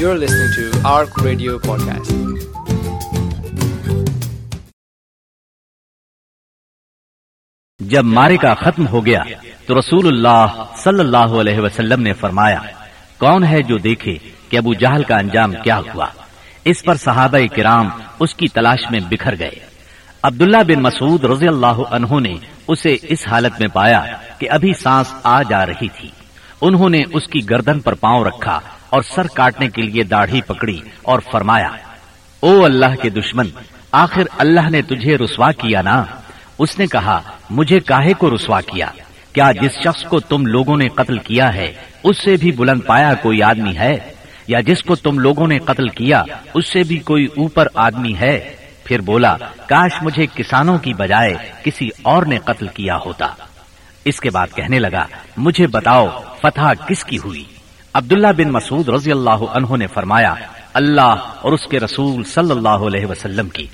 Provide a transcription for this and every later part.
You're listening to Arc Radio Podcast. جب مارے کا ختم ہو گیا تو رسول اللہ صلی اللہ علیہ وسلم نے فرمایا، کون ہے جو دیکھے کہ ابو جہل کا انجام کیا ہوا؟ اس پر صحابہ کرام اس کی تلاش میں بکھر گئے۔ عبداللہ بن مسعود رضی اللہ عنہ نے اسے اس حالت میں پایا کہ ابھی سانس آ جا رہی تھی۔ انہوں نے اس کی گردن پر پاؤں رکھا اور سر کاٹنے کے لیے داڑھی پکڑی اور فرمایا، او اللہ کے دشمن، آخر اللہ نے تجھے رسوا کیا نا؟ اس نے کہا، مجھے کاہے کو رسوا کیا؟ کیا جس شخص کو تم لوگوں نے قتل کیا ہے، اس سے بھی بلند پایا کوئی آدمی ہے؟ یا جس کو تم لوگوں نے قتل کیا، اس سے بھی کوئی اوپر آدمی ہے؟ پھر بولا، کاش مجھے کسانوں کی بجائے کسی اور نے قتل کیا ہوتا. اس کے بعد کہنے لگا، مجھے بتاؤ، فتح کس کی ہوئی؟ عبداللہ بن مسعود رضی اللہ عنہ نے فرمایا، اللہ اور اس کے رسول صلی اللہ علیہ وسلم کی۔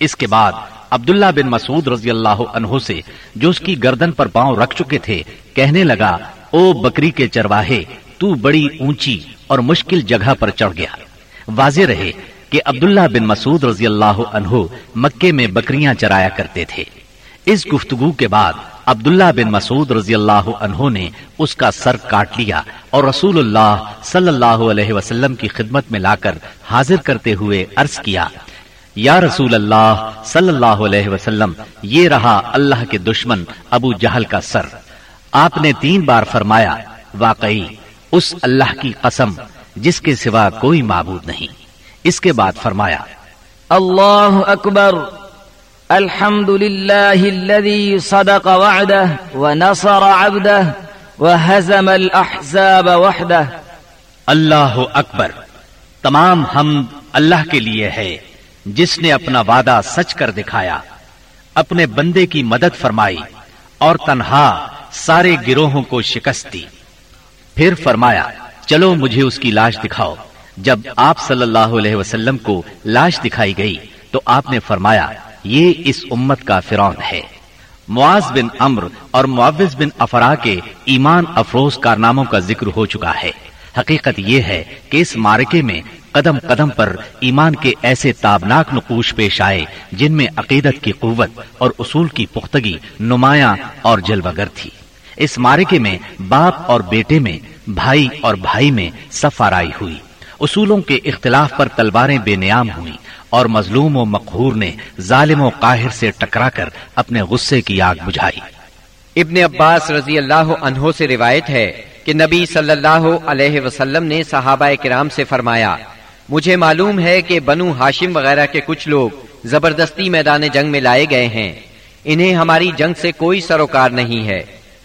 اس کے بعد عبداللہ بن مسعود رضی اللہ عنہ سے جو اس کی گردن پر پاؤں رکھ چکے تھے، کہنے لگا، او بکری کے چرواہے، تو بڑی اونچی اور مشکل جگہ پر چڑھ گیا۔ واضح رہے کہ عبداللہ بن مسعود رضی اللہ عنہ مکے میں بکریاں چرایا کرتے تھے۔ اس گفتگو کے بعد عبداللہ بن مسعود رضی اللہ عنہ نے اس کا سر کاٹ لیا اور رسول اللہ صلی اللہ علیہ وسلم کی خدمت میں لا کر حاضر کرتے ہوئے عرض کیا، یا رسول اللہ صلی اللہ علیہ وسلم، یہ رہا اللہ کے دشمن ابو جہل کا سر۔ آپ نے تین بار فرمایا، واقعی، اس اللہ کی قسم، جس کے سوا کوئی معبود نہیں۔ اس کے بعد فرمایا، اللہ اکبر۔ الحمد للہ الذي صدق وعده ونصر عبده وهزم الاحزاب وحده اللہ اکبر، تمام حمد اللہ کے لیے ہے، جس نے اپنا وعدہ سچ کر دکھایا، اپنے بندے کی مدد فرمائی اور تنہا سارے گروہوں کو شکست دی۔ پھر فرمایا، چلو مجھے اس کی لاش دکھاؤ۔ جب آپ صلی اللہ علیہ وسلم کو لاش دکھائی گئی تو آپ نے فرمایا یہ اس امت کا فرعون ہے۔ معاذ بن امر اور معوض بن افرا کے ایمان افروز کارناموں کا ذکر ہو چکا ہے۔ حقیقت یہ ہے کہ اس مارکے میں قدم قدم پر ایمان کے ایسے تابناک نقوش پیش آئے جن میں عقیدت کی قوت اور اصول کی پختگی، نمایاں اور جلوگر تھی۔ اس مارکے میں باپ اور بیٹے میں، بھائی اور بھائی میں سفارائی ہوئی۔ اصولوں کے اختلاف پر تلواریں بے نیام ہوئی اور مظلوم و مقہور نے ظالم و قاہر سے ٹکرا کر اپنے غصے کی آگ بجھائی۔ ابن عباس رضی اللہ عنہ سے روایت ہے کہ نبی صلی اللہ علیہ وسلم نے صحابہ کرام سے فرمایا، مجھے معلوم ہے کہ بنو ہاشم وغیرہ کے کچھ لوگ زبردستی میدان جنگ میں لائے گئے ہیں۔ انہیں ہماری جنگ سے کوئی سروکار نہیں ہے۔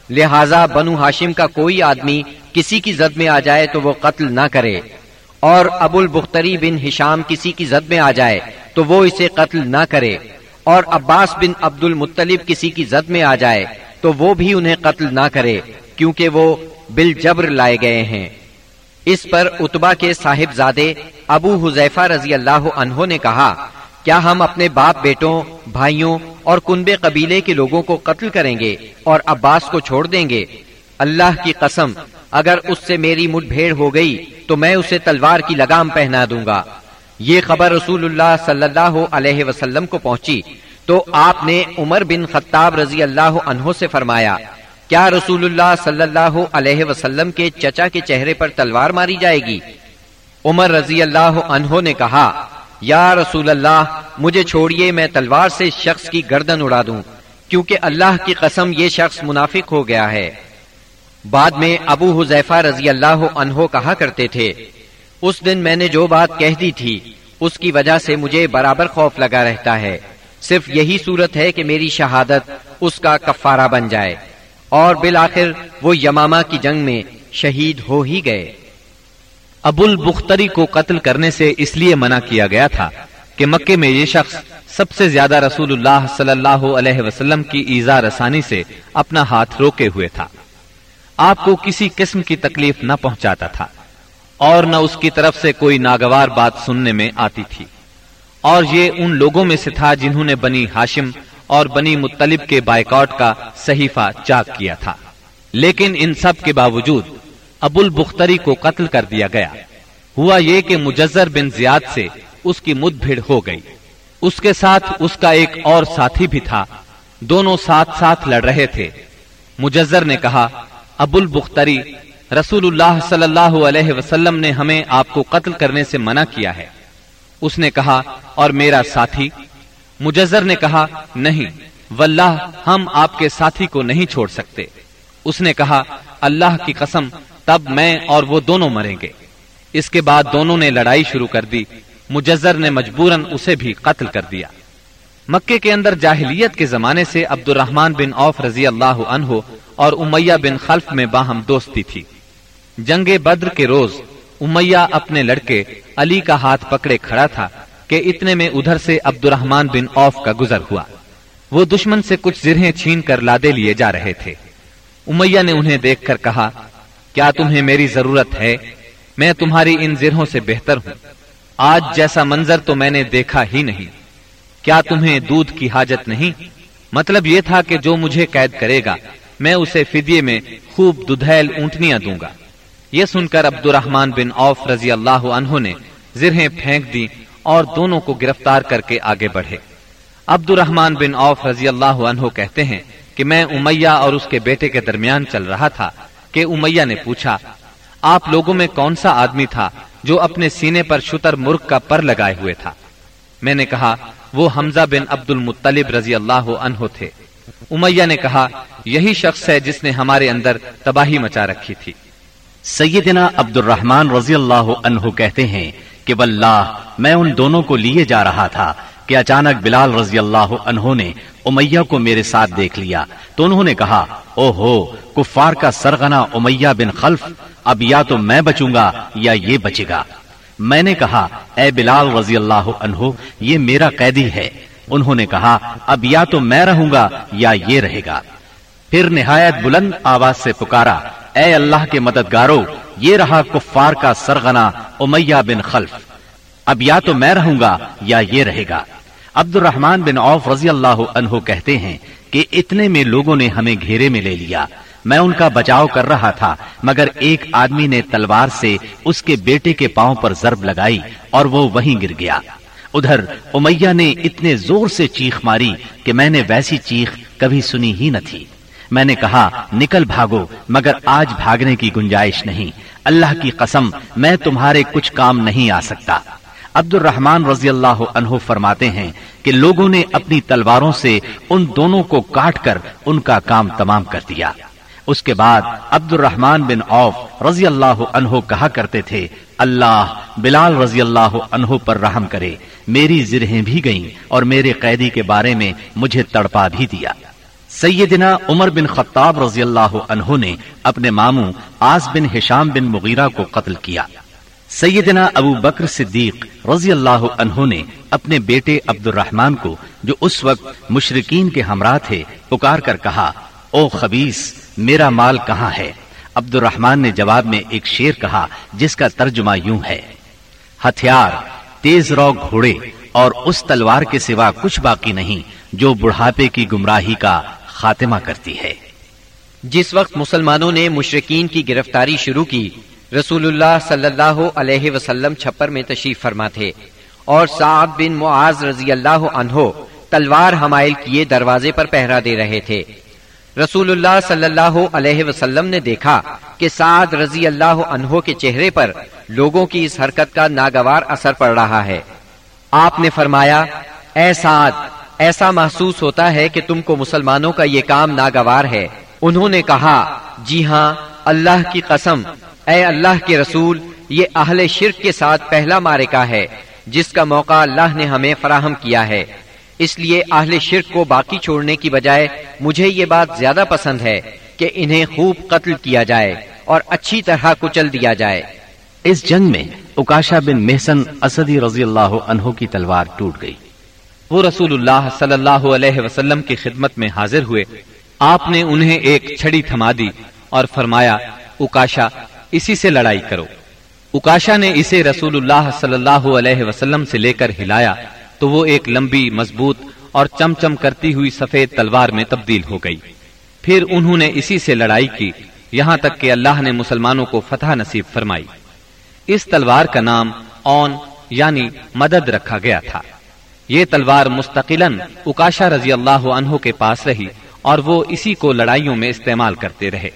لہذا بنو ہاشم کا کوئی آدمی کسی کی زد میں آ جائے تو وہ قتل نہ کرے۔ اور ابو البختری بن ہشام کسی کی زد میں آ جائے تو وہ اسے قتل نہ کرے اور عباس بن عبد المطلب کسی کی زد میں آ جائے تو وہ بھی انہیں قتل نہ کرے کیونکہ وہ بل جبر لائے گئے ہیں۔ اس پر اتبا کے صاحب زادے ابو حذیفہ رضی اللہ عنہ نے کہا، کیا ہم اپنے باپ بیٹوں، بھائیوں اور کنبے قبیلے کے لوگوں کو قتل کریں گے اور عباس کو چھوڑ دیں گے؟ اللہ کی قسم، اگر اس سے میری مٹ بھیڑ ہو گئی تو میں اسے تلوار کی لگام پہنا دوں گا۔ یہ خبر رسول اللہ صلی اللہ علیہ وسلم کو پہنچی۔ تو آپ نے عمر بن خطاب رضی اللہ عنہ سے فرمایا، کیا رسول اللہ صلی اللہ علیہ وسلم کے چچا کے چہرے پر تلوار ماری جائے گی؟ عمر رضی اللہ عنہ نے کہا، یا رسول اللہ، مجھے چھوڑیے، میں تلوار سے شخص کی گردن اڑا دوں، کیونکہ اللہ کی قسم یہ شخص منافق ہو گیا ہے۔ بعد میں ابو حذیفہ رضی اللہ عنہ کہا کرتے تھے، اس دن میں نے جو بات کہہ دی تھی، اس کی وجہ سے مجھے برابر خوف لگا رہتا ہے۔ صرف یہی صورت ہے کہ میری شہادت اس کا کفارہ بن جائے۔ اور بالآخر وہ یمامہ کی جنگ میں شہید ہو ہی گئے۔ ابو البختری کو قتل کرنے سے اس لیے منع کیا گیا تھا کہ مکے میں یہ شخص سب سے زیادہ رسول اللہ صلی اللہ علیہ وسلم کی ایزا رسانی سے اپنا ہاتھ روکے ہوئے تھا۔ آپ کو کسی قسم کی تکلیف نہ پہنچاتا تھا اور نہ اس کی طرف سے کوئی ناگوار بات سننے میں آتی تھی۔ اور یہ ان لوگوں میں سے تھا جنہوں نے بنی ہاشم اور بنی مطلب کے بائیکاٹ کا صحیفہ چاک کیا تھا۔ لیکن ان سب کے باوجود ابو البختری کو قتل کر دیا گیا۔ ہوا یہ کہ مجزر بن زیاد سے اس کی مد بھیڑ ہو گئی۔ اس کے ساتھ اس کا ایک اور ساتھی بھی تھا۔ دونوں ساتھ ساتھ لڑ رہے تھے۔ مجزر نے کہا ابو البختری رسول اللہ صلی اللہ علیہ وسلم نے ہمیں آپ کو قتل کرنے سے منع کیا ہے۔ اس نے کہا، اور میرا ساتھی؟ مجزر نے کہا، نہیں، واللہ، ہم آپ کے ساتھی کو نہیں چھوڑ سکتے۔ اس نے کہا، اللہ کی قسم، تب میں اور وہ دونوں مریں گے۔ اس کے بعد دونوں نے لڑائی شروع کر دی۔ مجزر نے مجبوراً اسے بھی قتل کر دیا۔ مکے کے اندر جاہلیت کے زمانے سے عبد الرحمان بن اوف رضی اللہ عنہ اور امیہ بن خلف میں باہم دوستی تھی۔ جنگ بدر کے روز امیہ اپنے لڑکے علی کا ہاتھ پکڑے کھڑا تھا کہ اتنے میں ادھر سے عبد الرحمان بن اوف کا گزر ہوا۔ وہ دشمن سے کچھ زرہیں چھین کر لادے لیے جا رہے تھے۔ امیہ نے انہیں دیکھ کر کہا، کیا تمہیں میری ضرورت ہے؟ میں تمہاری ان زرہوں سے بہتر ہوں۔ آج جیسا منظر تو میں نے دیکھا ہی نہیں۔ کیا تمہیں دودھ کی حاجت نہیں؟ مطلب یہ تھا کہ جو مجھے قید کرے گا، میں اسے فدیے میں خوب ددھیل اونٹنیاں دوں گا۔ یہ سن کر عبد الرحمان بن اوف رضی اللہ عنہ نے زرہیں پھینک دی اور دونوں کو گرفتار کر کے آگے بڑھے۔ عبد الرحمان بن اوف رضی اللہ عنہ کہتے ہیں کہ میں امیہ اور اس کے بیٹے کے درمیان چل رہا تھا کہ امیہ نے پوچھا، آپ لوگوں میں کون سا آدمی تھا جو اپنے سینے پر شتر مرغ کا پر لگائے ہوئے تھا؟ میں نے کہا، وہ حمزہ بن عبد المطلب رضی اللہ عنہ تھے۔ امیہ نے کہا، یہی شخص ہے جس نے ہمارے اندر تباہی مچا رکھی تھی۔ سیدنا عبد الرحمان رضی اللہ عنہ کہتے ہیں کہ، واللہ، میں ان دونوں کو لیے جا رہا تھا کہ اچانک بلال رضی اللہ عنہ نے امیہ کو میرے ساتھ دیکھ لیا۔ تو انہوں نے کہا او ہو کفار کا سرغنا امیہ بن خلف، اب یا تو میں بچوں گا یا یہ بچے گا۔ میں نے کہا، اے بلال رضی اللہ عنہ، یہ میرا قیدی ہے. انہوں نے کہا، اب یا تو میں رہوں گا یا یہ رہے گا. پھر نہایت بلند آواز سے پکارا، اے اللہ کے مددگارو، یہ رہا کفار کا سرغنا امیہ بن خلف۔ اب یا تو میں رہوں گا یا یہ رہے گا. عبد الرحمان بن عوف رضی اللہ عنہ کہتے ہیں کہ اتنے میں لوگوں نے ہمیں گھیرے میں لے لیا۔ میں ان کا بچاؤ کر رہا تھا، مگر ایک آدمی نے تلوار سے اس کے بیٹے کے پاؤں پر ضرب لگائی اور وہ وہیں گر گیا۔ ادھر امیہ نے اتنے زور سے چیخ ماری کہ میں نے ویسی چیخ کبھی سنی ہی نہ تھی۔ میں نے کہا، نکل بھاگو، مگر آج بھاگنے کی گنجائش نہیں۔ اللہ کی قسم، میں تمہارے کچھ کام نہیں آ سکتا۔ عبد الرحمان رضی اللہ عنہ فرماتے ہیں کہ لوگوں نے اپنی تلواروں سے ان دونوں کو کاٹ کر ان کا کام تمام کر دیا۔ اس کے بعد عبد الرحمان بن اوف رضی اللہ عنہ کہا کرتے تھے، اللہ بلال رضی اللہ عنہ پر رحم کرے، میری زرہیں بھی گئیں اور میرے قیدی کے بارے میں مجھے تڑپا بھی دیا۔ سیدنا عمر بن خطاب رضی اللہ عنہ نے اپنے ماموں آس بن ہشام بن مغیرہ کو قتل کیا۔ سیدنا ابو بکر صدیق رضی اللہ عنہ نے اپنے بیٹے عبد الرحمان کو، جو اس وقت مشرقین کے ہمراہ تھے، پکار کر کہا، او خبیس میرا مال کہاں ہے؟ عبد الرحمان نے جواب میں ایک شیر کہا، جس کا ترجمہ یوں ہے، ہتھیار، تیز رو گھوڑے، اور اس تلوار کے سوا کچھ باقی نہیں، جو بڑھاپے کی گمراہی کا خاتمہ کرتی ہے۔ جس وقت مسلمانوں نے مشرقین کی گرفتاری شروع کی، رسول اللہ صلی اللہ علیہ وسلم چھپر میں تشریف فرما تھے، اور سعد بن معاذ رضی اللہ عنہ تلوار حمائل کیے دروازے پر پہرا دے رہے تھے۔ رسول اللہ صلی اللہ علیہ وسلم نے دیکھا کہ سعد رضی اللہ عنہ کے چہرے پر لوگوں کی اس حرکت کا ناگوار اثر پڑ رہا ہے۔ آپ نے فرمایا، اے سعد، ایسا محسوس ہوتا ہے کہ تم کو مسلمانوں کا یہ کام ناگوار ہے۔ انہوں نے کہا جی ہاں اللہ کی قسم، اے اللہ کے رسول، یہ اہل شرک کے ساتھ پہلا مارے کا ہے، جس کا موقع اللہ نے ہمیں فراہم کیا ہے۔ اس لیے اہل شرک کو باقی چھوڑنے کی بجائے مجھے یہ بات زیادہ پسند ہے کہ انہیں خوب قتل کیا جائے اور اچھی طرح کچل دیا جائے۔ اس جنگ میں اکاشا بن محسن اسدی رضی اللہ عنہ کی تلوار ٹوٹ گئی۔ وہ رسول اللہ صلی اللہ علیہ وسلم کی خدمت میں حاضر ہوئے۔ آپ نے انہیں ایک چھڑی تھما دی اور فرمایا اکاشا اسی سے لڑائی کرو۔ اکاشا نے اسے رسول اللہ صلی اللہ علیہ وسلم سے لے کر ہلایا۔ تو وہ ایک لمبی، مضبوط اور چم چم کرتی ہوئی سفید تلوار میں تبدیل ہو گئی۔ پھر انہوں نے اسی سے لڑائی کی، یہاں تک کہ اللہ نے مسلمانوں کو فتح نصیب فرمائی۔ اس تلوار کا نام اون یعنی مدد رکھا گیا تھا۔ یہ تلوار مستقلاً اکاشا رضی اللہ عنہ کے پاس رہی اور وہ اسی کو لڑائیوں میں استعمال کرتے رہے۔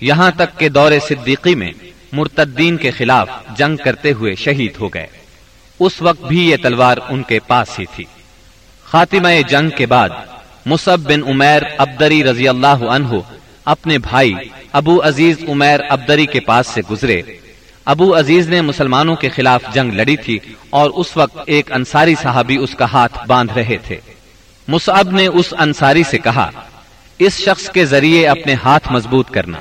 یہاں تک کہ دور صدیقی میں مرتدین کے خلاف جنگ کرتے ہوئے شہید ہو گئے۔ اس وقت بھی یہ تلوار ان کے پاس ہی تھی۔ خاتمہ جنگ کے بعد مصب بن عمیر ابدری رضی اللہ عنہ اپنے بھائی ابو عزیز عمیر ابدری کے پاس سے گزرے۔ ابو عزیز نے مسلمانوں کے خلاف جنگ لڑی تھی اور اس وقت ایک انصاری صحابی اس کا ہاتھ باندھ رہے تھے۔ مصعب نے اس انصاری سے کہا، اس شخص کے ذریعے اپنے ہاتھ مضبوط کرنا۔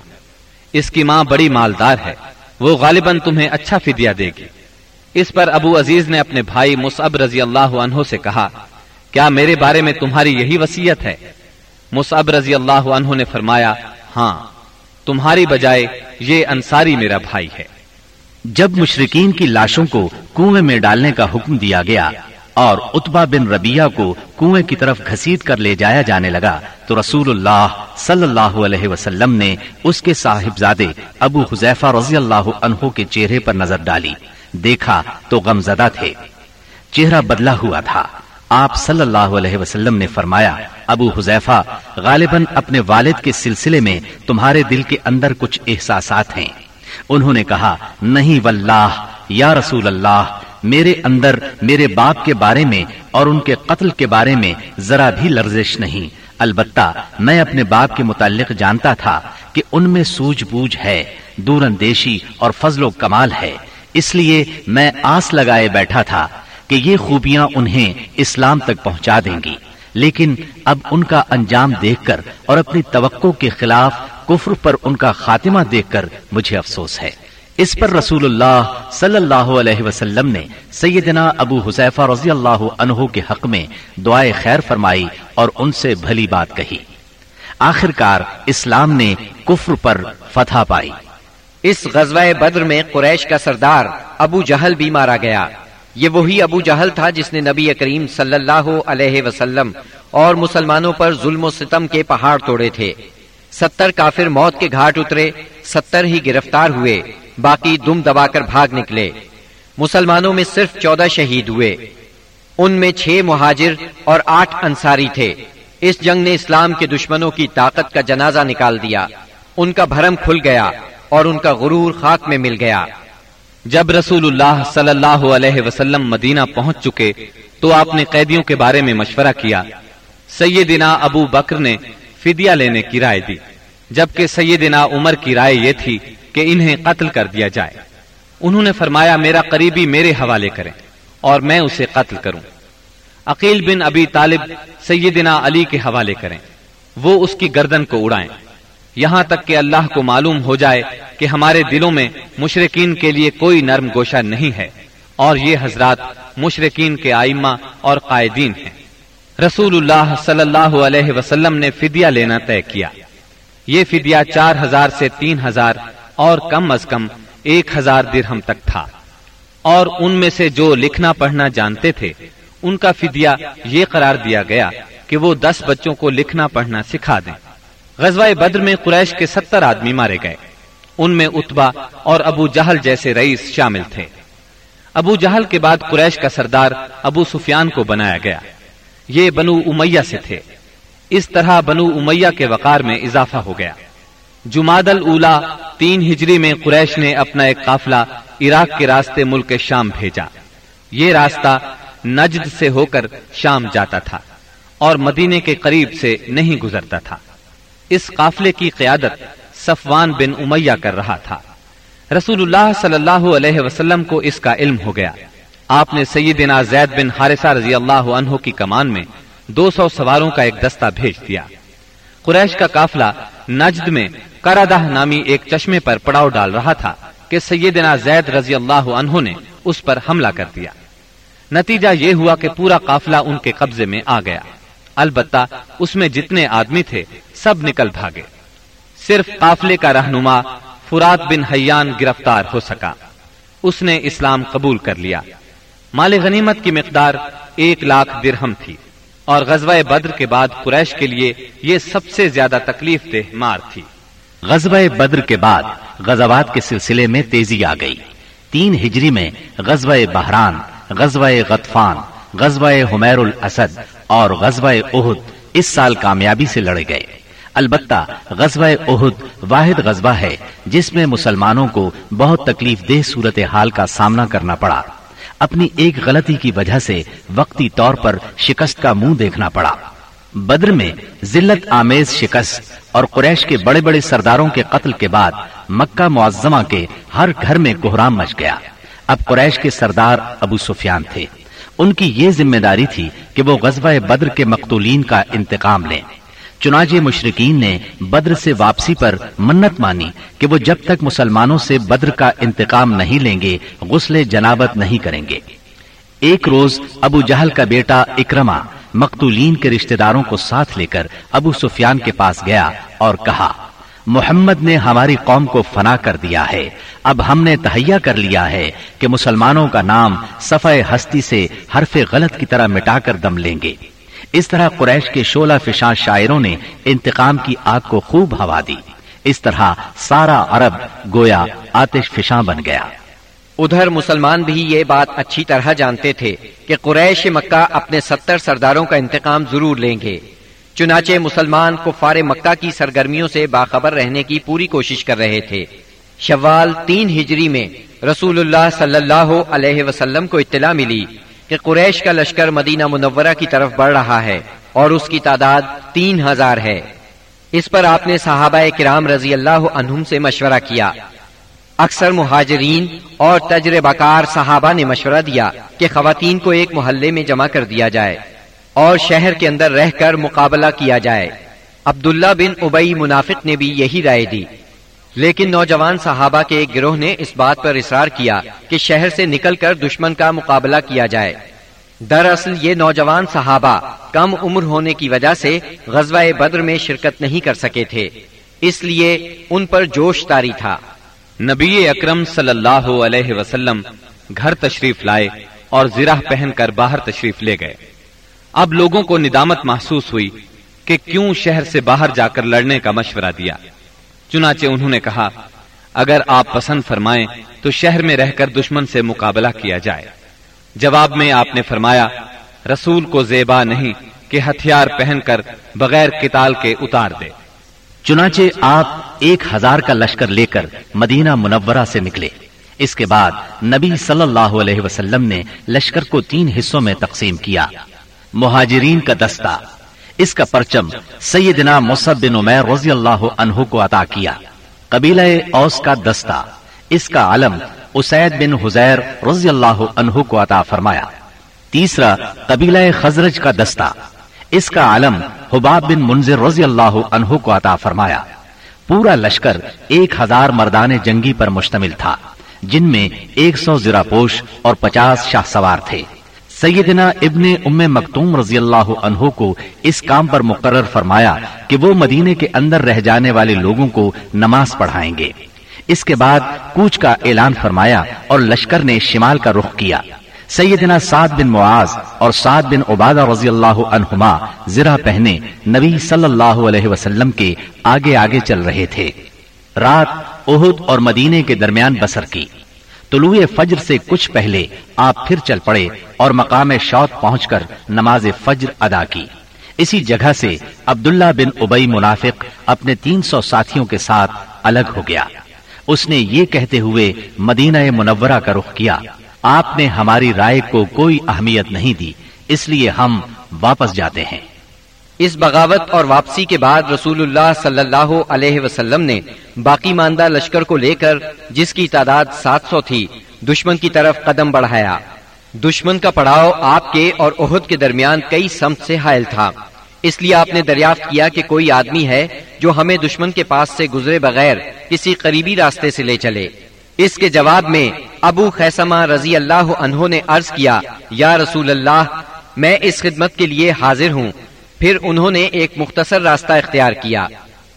اس کی ماں بڑی مالدار ہے، وہ غالباً تمہیں اچھا فدیہ دے گی۔ اس پر ابو عزیز نے اپنے بھائی مصعب رضی اللہ عنہ سے کہا، کیا میرے بارے میں تمہاری یہی وسیعت ہے؟ مصعب رضی اللہ عنہ نے فرمایا ہاں تمہاری بجائے یہ انصاری میرا بھائی ہے. جب مشرقین کی لاشوں کو کنویں میں ڈالنے کا حکم دیا گیا اور اتبا بن ربیہ کو کنویں کی طرف گھسیٹ کر لے جایا جانے لگا، تو رسول اللہ صلی اللہ علیہ وسلم نے اس کے صاحبزادے ابو حذیفہ رضی اللہ عنہ کے چہرے پر نظر ڈالی۔ دیکھا تو غم زدہ تھے۔ چہرہ بدلا ہوا تھا۔ آپ صلی اللہ علیہ وسلم نے فرمایا، ابو حذیفہ، غالباً اپنے والد کے سلسلے میں تمہارے دل کے اندر کچھ احساسات ہیں۔ انہوں نے کہا، نہیں، واللہ، یا رسول اللہ، میرے اندر، میرے باپ کے بارے میں اور ان کے قتل کے بارے میں ذرا بھی لرزش نہیں۔ البتہ میں اپنے باپ کے متعلق جانتا تھا کہ ان میں سوج بوجھ ہے، دور اندیشی اور فضل و کمال ہے۔ اس لیے میں آس لگائے بیٹھا تھا کہ یہ خوبیاں انہیں اسلام تک پہنچا دیں گی۔ لیکن اب ان کا انجام دیکھ کر اور اپنی توقع کے خلاف کفر پر ان کا خاتمہ دیکھ کر مجھے افسوس ہے۔ اس پر رسول اللہ صلی اللہ علیہ وسلم نے سیدنا ابو حسیفہ رضی اللہ عنہ کے حق میں دعائے خیر فرمائی اور ان سے بھلی بات کہی۔ آخر کار اسلام نے کفر پر فتح پائی۔ اس غزوہ بدر میں قریش کا سردار ابو جہل بھی مارا گیا۔ یہ وہی ابو جہل تھا جس نے نبی کریم صلی اللہ علیہ وسلم اور مسلمانوں پر ظلم و ستم کے پہاڑ توڑے تھے۔ ستر کافر موت کے گھاٹ اترے، ستر ہی گرفتار ہوئے، باقی دم دبا کر بھاگ نکلے۔ مسلمانوں میں صرف چودہ شہید ہوئے۔ ان میں چھ مہاجر اور آٹھ انصاری تھے۔ اس جنگ نے اسلام کے دشمنوں کی طاقت کا جنازہ نکال دیا۔ ان کا بھرم کھل گیا۔ اور ان کا غرور خاک میں مل گیا۔ جب رسول اللہ صلی اللہ علیہ وسلم مدینہ پہنچ چکے، تو آپ نے قیدیوں کے بارے میں مشورہ کیا۔ سیدنا ابو بکر نے فدیہ لینے کی رائے دی، جبکہ سیدنا عمر کی رائے یہ تھی کہ انہیں قتل کر دیا جائے۔ انہوں نے فرمایا، میرا قریبی میرے حوالے کریں اور میں اسے قتل کروں۔ عقیل بن ابی طالب سیدنا علی کے حوالے کریں۔ وہ اس کی گردن کو اڑائیں۔ یہاں تک کہ اللہ کو معلوم ہو جائے کہ ہمارے دلوں میں مشرقین کے لیے کوئی نرم گوشہ نہیں ہے اور یہ حضرات مشرقین کے آئمہ اور قائدین ہیں۔ رسول اللہ صلی اللہ علیہ وسلم نے فدیہ لینا طے کیا۔ یہ فدیہ چار ہزار سے تین ہزار اور کم از کم ایک ہزار درہم تک تھا۔ اور ان میں سے جو لکھنا پڑھنا جانتے تھے، ان کا فدیہ یہ قرار دیا گیا کہ وہ دس بچوں کو لکھنا پڑھنا سکھا دیں۔ غزوہ بدر میں قریش کے ستر آدمی مارے گئے۔ ان میں اتبا اور ابو جہل جیسے رئیس شامل تھے۔ ابو جہل کے بعد قریش کا سردار ابو سفیان کو بنایا گیا۔ یہ بنو امیہ سے تھے۔ اس طرح بنو امیہ کے وقار میں اضافہ ہو گیا۔ جماد الا تین ہجری میں قریش نے اپنا ایک قافلہ عراق کے راستے ملک شام بھیجا۔ یہ راستہ نجد سے ہو کر شام جاتا تھا اور مدینے کے قریب سے نہیں گزرتا تھا۔ اس قافلے کی قیادت صفوان بن امیہ کر رہا تھا۔ رسول اللہ صلی اللہ علیہ وسلم کو اس کا علم ہو گیا۔ آپ نے سیدنا زید بن حارثہ رضی اللہ عنہ کی کمان میں دو سو سواروں کا ایک دستہ بھیج دیا۔ قریش کا قافلہ نجد میں کرادہ نامی ایک چشمے پر پڑاؤ ڈال رہا تھا کہ سیدنا زید رضی اللہ عنہ نے اس پر حملہ کر دیا۔ نتیجہ یہ ہوا کہ پورا قافلہ ان کے قبضے میں آ گیا۔ البتہ اس میں جتنے آدمی تھے، سب نکل بھاگے۔ صرف قافلے کا رہنما فرات بن حیان گرفتار ہو سکا۔ اس نے اسلام قبول کر لیا۔ مال غنیمت کی مقدار ایک لاکھ درہم تھی۔ اور غزوہ بدر کے بعد قریش کے لیے یہ سب سے زیادہ تکلیف دہ مار تھی۔ غزوہ بدر کے بعد غزوات کے سلسلے میں تیزی آ گئی۔ تین ہجری میں غزوہ بحران، غزوہ غطفان، غزوہ حمیر الاسد اور غزوہ احد اس سال کامیابی سے لڑے گئے۔ البتہ غزوہ احد واحد غزوہ ہے جس میں مسلمانوں کو بہت تکلیف دہ صورت حال کا سامنا کرنا پڑا۔ اپنی ایک غلطی کی وجہ سے وقتی طور پر شکست کا منہ دیکھنا پڑا۔ بدر میں ذلت آمیز شکست اور قریش کے بڑے بڑے سرداروں کے قتل کے بعد مکہ معظمہ کے ہر گھر میں کوہرام مچ گیا۔ اب قریش کے سردار ابو سفیان تھے۔ ان کی یہ ذمہ داری تھی کہ وہ غزوہ بدر کے مقتولین کا انتقام لیں۔ چنانچہ مشرقین نے بدر سے واپسی پر منت مانی کہ وہ جب تک مسلمانوں سے بدر کا انتقام نہیں لیں گے، غسل جنابت نہیں کریں گے۔ ایک روز ابو جہل کا بیٹا اکرما مقتولین کے رشتہ داروں کو ساتھ لے کر ابو سفیان کے پاس گیا اور کہا محمد نے ہماری قوم کو فنا کر دیا ہے۔ اب ہم نے تہیا کر لیا ہے کہ مسلمانوں کا نام صفحہ ہستی سے حرف غلط کی طرح مٹا کر دم لیں گے۔ اس طرح قریش کے شولہ فشاں شاعروں نے انتقام کی آگ کو خوب ہوا دی۔ اس طرح سارا عرب گویا آتش فشاں بن گیا۔ ادھر مسلمان بھی یہ بات اچھی طرح جانتے تھے کہ قریش مکہ اپنے ستر سرداروں کا انتقام ضرور لیں گے۔ چنانچہ مسلمان کفار مکہ کی سرگرمیوں سے باخبر رہنے کی پوری کوشش کر رہے تھے۔ شوال تین ہجری میں رسول اللہ صلی اللہ علیہ وسلم کو اطلاع ملی کہ قریش کا لشکر مدینہ منورہ کی طرف بڑھ رہا ہے اور اس کی تعداد تین ہزار ہے۔ اس پر آپ نے صحابہ کرام رضی اللہ عنہم سے مشورہ کیا۔ اکثر مہاجرین اور تجربہ کار صحابہ نے مشورہ دیا کہ خواتین کو ایک محلے میں جمع کر دیا جائے۔ اور شہر کے اندر رہ کر مقابلہ کیا جائے۔ عبداللہ بن ابئی منافق نے بھی یہی رائے دی۔ لیکن نوجوان صحابہ کے ایک گروہ نے اس بات پر اصرار کیا کہ شہر سے نکل کر دشمن کا مقابلہ کیا جائے۔ دراصل یہ نوجوان صحابہ کم عمر ہونے کی وجہ سے غزوہ بدر میں شرکت نہیں کر سکے تھے۔ اس لیے ان پر جوش تاری تھا۔ نبی اکرم صلی اللہ علیہ وسلم گھر تشریف لائے اور زرہ پہن کر باہر تشریف لے گئے۔ اب لوگوں کو ندامت محسوس ہوئی کہ کیوں شہر سے باہر جا کر لڑنے کا مشورہ دیا۔ چنانچہ انہوں نے کہا، اگر آپ پسند فرمائیں تو شہر میں رہ کر دشمن سے مقابلہ کیا جائے۔ جواب میں آپ نے فرمایا، رسول کو زیبا نہیں کہ ہتھیار پہن کر بغیر کتال کے اتار دے۔ چنانچہ آپ ایک ہزار کا لشکر لے کر مدینہ منورہ سے نکلے۔ اس کے بعد نبی صلی اللہ علیہ وسلم نے لشکر کو تین حصوں میں تقسیم کیا۔ مہاجرین کا دستہ۔ اس کا پرچم سیدنا مصب بن عمیر رضی اللہ عنہ کو عطا کیا۔ قبیلہ اوس کا دستہ۔ اس کا علم اسید بن حزیر رضی اللہ عنہ کو عطا فرمایا۔ تیسرا، قبیلہ خزرج کا دستہ۔ اس کا علم حباب بن منظر رضی اللہ عنہ کو عطا فرمایا۔ پورا لشکر ایک ہزار مردان جنگی پر مشتمل تھا، جن میں ایک سو زرا پوش اور پچاس شاہ سوار تھے۔ سیدنا ابن ام مکتوم رضی اللہ عنہ کو اس کام پر مقرر فرمایا کہ وہ مدینے کے اندر رہ جانے والے لوگوں کو نماز پڑھائیں گے۔ اس کے بعد کوچ کا اعلان فرمایا اور لشکر نے شمال کا رخ کیا۔ سیدنا سعد بن معاذ اور سعد بن عبادہ رضی اللہ عنہما زرہ پہنے نبی صلی اللہ علیہ وسلم کے آگے آگے چل رہے تھے۔ رات احد اور مدینے کے درمیان بسر کی۔ طلوع فجر سے کچھ پہلے آپ پھر چل پڑے اور مقام شوت پہنچ کر نماز فجر ادا کی۔ اسی جگہ سے عبداللہ بن ابئی منافق اپنے تین سو ساتھیوں کے ساتھ الگ ہو گیا۔ اس نے یہ کہتے ہوئے مدینہ منورہ کا رخ کیا۔ آپ نے ہماری رائے کو کوئی اہمیت نہیں دی، اس لیے ہم واپس جاتے ہیں۔ اس بغاوت اور واپسی کے بعد رسول اللہ صلی اللہ علیہ وسلم نے باقی ماندہ لشکر کو لے کر، جس کی تعداد سات سو تھی، دشمن کی طرف قدم بڑھایا۔ دشمن کا پڑاؤ آپ کے اور عہد کے درمیان کئی سمت سے حائل تھا۔ اس لیے آپ نے دریافت کیا کہ کوئی آدمی ہے جو ہمیں دشمن کے پاس سے گزرے بغیر کسی قریبی راستے سے لے چلے۔ اس کے جواب میں ابو خیسمہ رضی اللہ عنہ نے عرض کیا، یا رسول اللہ، میں اس خدمت کے لیے حاضر ہوں۔ پھر انہوں نے ایک مختصر راستہ اختیار کیا۔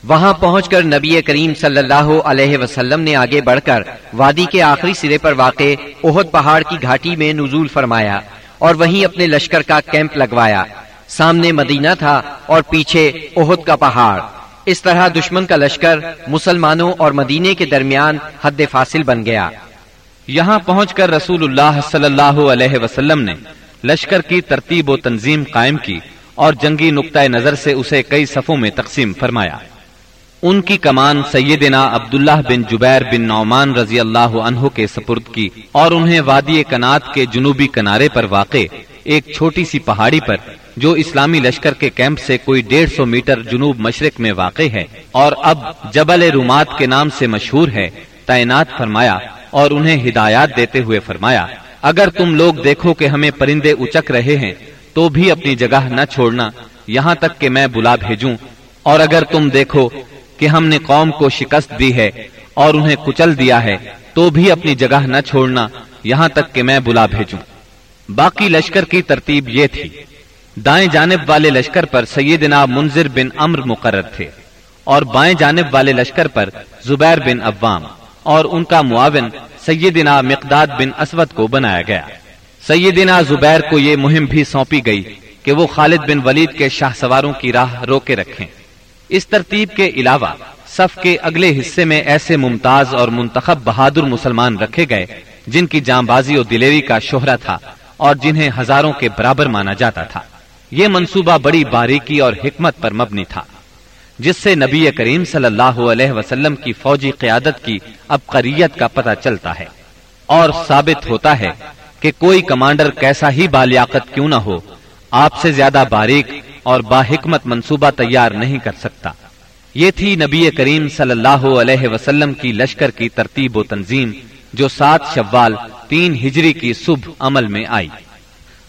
وہاں پہنچ کر نبی کریم صلی اللہ علیہ وسلم نے آگے بڑھ کر وادی کے آخری سرے پر واقع اہد پہاڑ کی گھاٹی میں نزول فرمایا اور وہیں اپنے لشکر کا کیمپ لگوایا۔ سامنے مدینہ تھا اور پیچھے اہد کا پہاڑ۔ اس طرح دشمن کا لشکر مسلمانوں اور مدینے کے درمیان حد فاصل بن گیا۔ یہاں پہنچ کر رسول اللہ صلی اللہ علیہ وسلم نے لشکر کی ترتیب و تنظیم قائم کی۔ اور جنگی نقطۂ نظر سے اسے کئی صفوں میں تقسیم فرمایا۔ ان کی کمان سیدنا عبداللہ بن جبیر بن نعمان رضی اللہ عنہ کے سپرد کی اور انہیں وادی کنات کے جنوبی کنارے پر واقع ایک چھوٹی سی پہاڑی پر جو اسلامی لشکر کے کیمپ سے کوئی ڈیڑھ سو میٹر جنوب مشرق میں واقع ہے اور اب جبل رومات کے نام سے مشہور ہے، تعینات فرمایا اور انہیں ہدایات دیتے ہوئے فرمایا، اگر تم لوگ دیکھو کہ ہمیں پرندے اچک رہے ہیں تو بھی اپنی جگہ نہ چھوڑنا، یہاں تک کہ میں بلا بھیجوں۔ اور اگر تم دیکھو کہ ہم نے قوم کو شکست دی ہے اور انہیں کچل دیا ہے، تو بھی اپنی جگہ نہ چھوڑنا، یہاں تک کہ میں بلا بھیجوں۔ باقی لشکر کی ترتیب یہ تھی۔ دائیں جانب والے لشکر پر سیدنا منظر بن امر مقرر تھے اور بائیں جانب والے لشکر پر زبیر بن عوام اور ان کا معاون سیدنا مقداد بن اسود کو بنایا گیا۔ سیدنا زبیر کو یہ مہم بھی سونپی گئی کہ وہ خالد بن ولید کے شاہ سواروں کی راہ روکے رکھیں۔ اس ترتیب کے علاوہ صف کے اگلے حصے میں ایسے ممتاز اور منتخب بہادر مسلمان رکھے گئے جن کی جام بازی اور دلیری کا شہرا تھا اور جنہیں ہزاروں کے برابر مانا جاتا تھا۔ یہ منصوبہ بڑی باریکی اور حکمت پر مبنی تھا، جس سے نبی کریم صلی اللہ علیہ وسلم کی فوجی قیادت کی ابقریت کا پتہ چلتا ہے اور ثابت ہوتا ہے کہ کوئی کمانڈر کیسا ہی بالیاقت کیوں نہ ہو، آپ سے زیادہ باریک اور باحکمت منصوبہ تیار نہیں کر سکتا۔ یہ تھی نبی کریم صلی اللہ علیہ وسلم کی لشکر کی ترتیب و تنظیم جو سات شوال تین ہجری کی صبح عمل میں آئی۔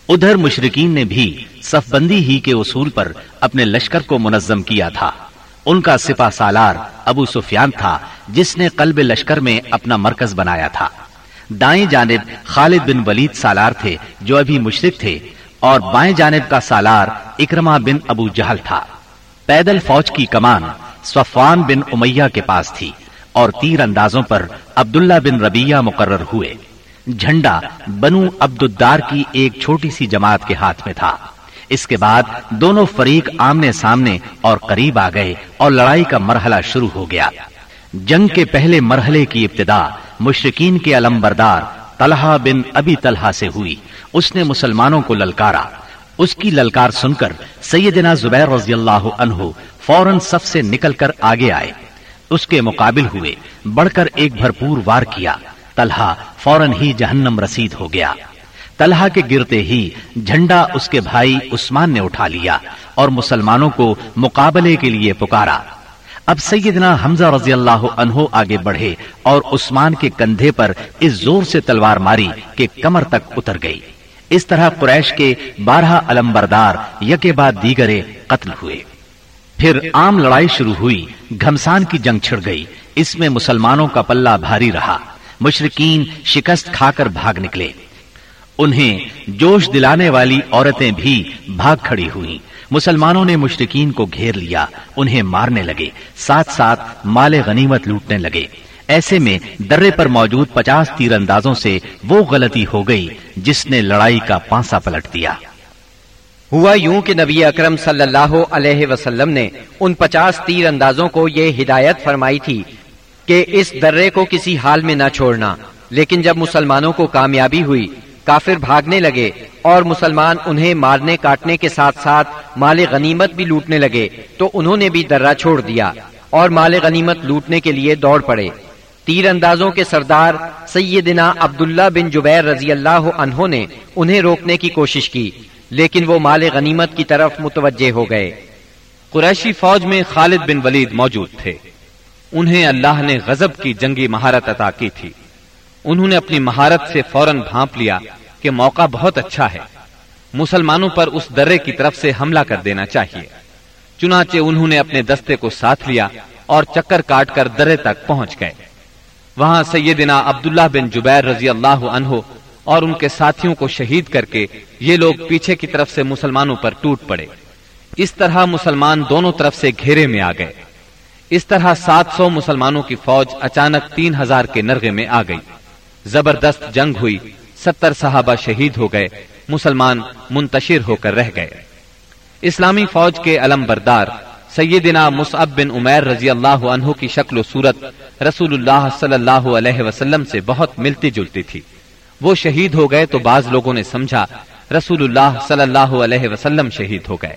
ادھر مشرقین نے بھی صف بندی ہی کے اصول پر اپنے لشکر کو منظم کیا تھا۔ ان کا سپا سالار ابو سفیان تھا جس نے قلب لشکر میں اپنا مرکز بنایا تھا۔ دائیں جانب خالد بن ولید سالار تھے جو ابھی مشرق تھے اور بائیں جانب کا سالار اکرما بن ابو جہل تھا۔ پیدل فوج کی کمان صفوان بن امیہ کے پاس تھی اور تیر اندازوں پر عبداللہ بن ربیہ مقرر ہوئے۔ جھنڈا بنو عبد الدار کی ایک چھوٹی سی جماعت کے ہاتھ میں تھا۔ اس کے بعد دونوں فریق آمنے سامنے اور قریب آ گئے اور لڑائی کا مرحلہ شروع ہو گیا۔ جنگ کے پہلے مرحلے کی ابتدا مشرقین کے علم بردار طلحہ بن ابی طلحہ سے ہوئی۔ اس نے مسلمانوں کو للکارا۔ اس کی للکار سن کر سیدنا زبیر رضی اللہ عنہ فوراً صف سے نکل کر آگے آئے۔ اس کے مقابل ہوئے۔ بڑھ کر ایک بھرپور وار کیا۔ طلحہ فوراً ہی جہنم رسید ہو گیا۔ طلحہ کے گرتے ہی جھنڈا اس کے بھائی عثمان نے اٹھا لیا اور مسلمانوں کو مقابلے کے لیے پکارا۔ اب سیدنا حمزہ رضی اللہ عنہ آگے بڑھے اور عثمان کے کندھے پر اس زور سے تلوار ماری کہ کمر تک اتر گئی۔ اس طرح قریش کے بارہ علم بردار یکے بعد دیگرے قتل ہوئے۔ پھر عام لڑائی شروع ہوئی، گھمسان کی جنگ چھڑ گئی، اس میں مسلمانوں کا پلہ بھاری رہا۔ مشرقین شکست کھا کر بھاگ نکلے۔ انہیں جوش دلانے والی عورتیں بھی بھاگ کھڑی ہوئی مسلمانوں نے مشرقین کو گھیر لیا، انہیں مارنے لگے، ساتھ ساتھ مال غنیمت لوٹنے لگے۔ ایسے میں درے پر موجود پچاس تیر اندازوں سے وہ غلطی ہو گئی، جس نے لڑائی کا پانسا پلٹ دیا۔ ہوا یوں کہ نبی اکرم صلی اللہ علیہ وسلم نے ان پچاس تیر اندازوں کو یہ ہدایت فرمائی تھی کہ اس درے کو کسی حال میں نہ چھوڑنا، لیکن جب مسلمانوں کو کامیابی ہوئی کافر بھاگنے لگے اور مسلمان انہیں مارنے کاٹنے کے ساتھ ساتھ مال غنیمت بھی لوٹنے لگے، تو انہوں نے بھی درہ چھوڑ دیا اور مال غنیمت لوٹنے کے لیے دوڑ پڑے۔ تیر اندازوں کے سردار سیدنا عبداللہ بن جبیر رضی اللہ عنہ نے انہیں روکنے کی کوشش کی، لیکن وہ مال غنیمت کی طرف متوجہ ہو گئے۔ قریشی فوج میں خالد بن ولید موجود تھے۔ انہیں اللہ نے غزب کی جنگی مہارت عطا کی تھی۔ انہوں نے اپنی مہارت سے فوراً بھانپ لیا کہ موقع بہت اچھا ہے۔ مسلمانوں پر اس درے کی طرف سے حملہ کر دینا چاہیے۔ چنانچہ انہوں نے اپنے دستے کو ساتھ لیا اور چکر کاٹ کر درے تک پہنچ گئے۔ وہاں سیدنا عبداللہ بن جبیر رضی اللہ عنہ اور ان کے ساتھیوں کو شہید کر کے یہ لوگ پیچھے کی طرف سے مسلمانوں پر ٹوٹ پڑے۔ اس طرح مسلمان دونوں طرف سے گھیرے میں آ گئے۔ اس طرح سات سو مسلمانوں کی فوج اچانک تین ہزار کے نرغے میں آ گئی۔ زبردست جنگ ہوئی۔ ستر صحابہ شہید ہو گئے، مسلمان منتشر ہو کر رہ گئے۔ اسلامی فوج کے علم بردار سیدنا مصعب بن عمیر رضی اللہ عنہ کی شکل و صورت رسول اللہ صلی اللہ علیہ وسلم سے بہت ملتی جلتی تھی۔ وہ شہید ہو گئے تو بعض لوگوں نے سمجھا رسول اللہ صلی اللہ علیہ وسلم شہید ہو گئے۔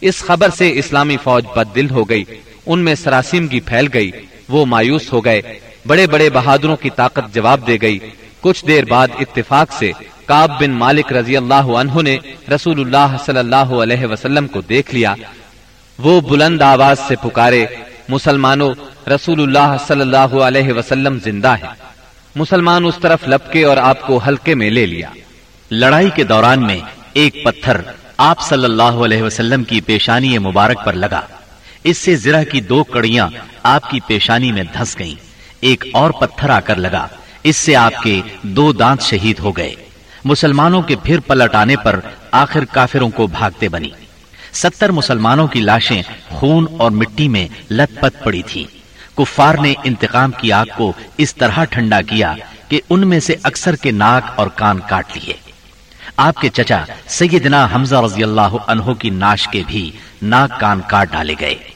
اس خبر سے اسلامی فوج بد دل ہو گئی، ان میں سراسیمگی پھیل گئی، وہ مایوس ہو گئے، بڑے بڑے بہادروں کی طاقت جواب دے گئی۔ کچھ دیر بعد اتفاق سے کاب بن مالک رضی اللہ عنہ نے رسول اللہ صلی اللہ علیہ وسلم کو دیکھ لیا۔ وہ بلند آواز سے پکارے، مسلمانوں رسول اللہ صلی اللہ علیہ وسلم زندہ ہے مسلمان اس طرف لپکے اور آپ کو ہلکے میں لے لیا۔ لڑائی کے دوران میں ایک پتھر آپ صلی اللہ علیہ وسلم کی پیشانی مبارک پر لگا۔ اس سے زرہ کی دو کڑیاں آپ کی پیشانی میں دھس گئیں۔ ایک اور پتھر آ کر لگا۔ اس سے آپ کے دو دانت شہید ہو گئے۔ مسلمانوں کے پھر پلٹ آنے پر آخر کافروں کو بھاگتے بنی۔ ستر مسلمانوں کی لاشیں خون اور مٹی میں لت پت پڑی تھی کفار نے انتقام کی آگ کو اس طرح ٹھنڈا کیا کہ ان میں سے اکثر کے ناک اور کان کاٹ لیے۔ آپ کے چچا سیدنا حمزہ رضی اللہ عنہ کی ناش کے بھی ناک کان کاٹ ڈالے گئے۔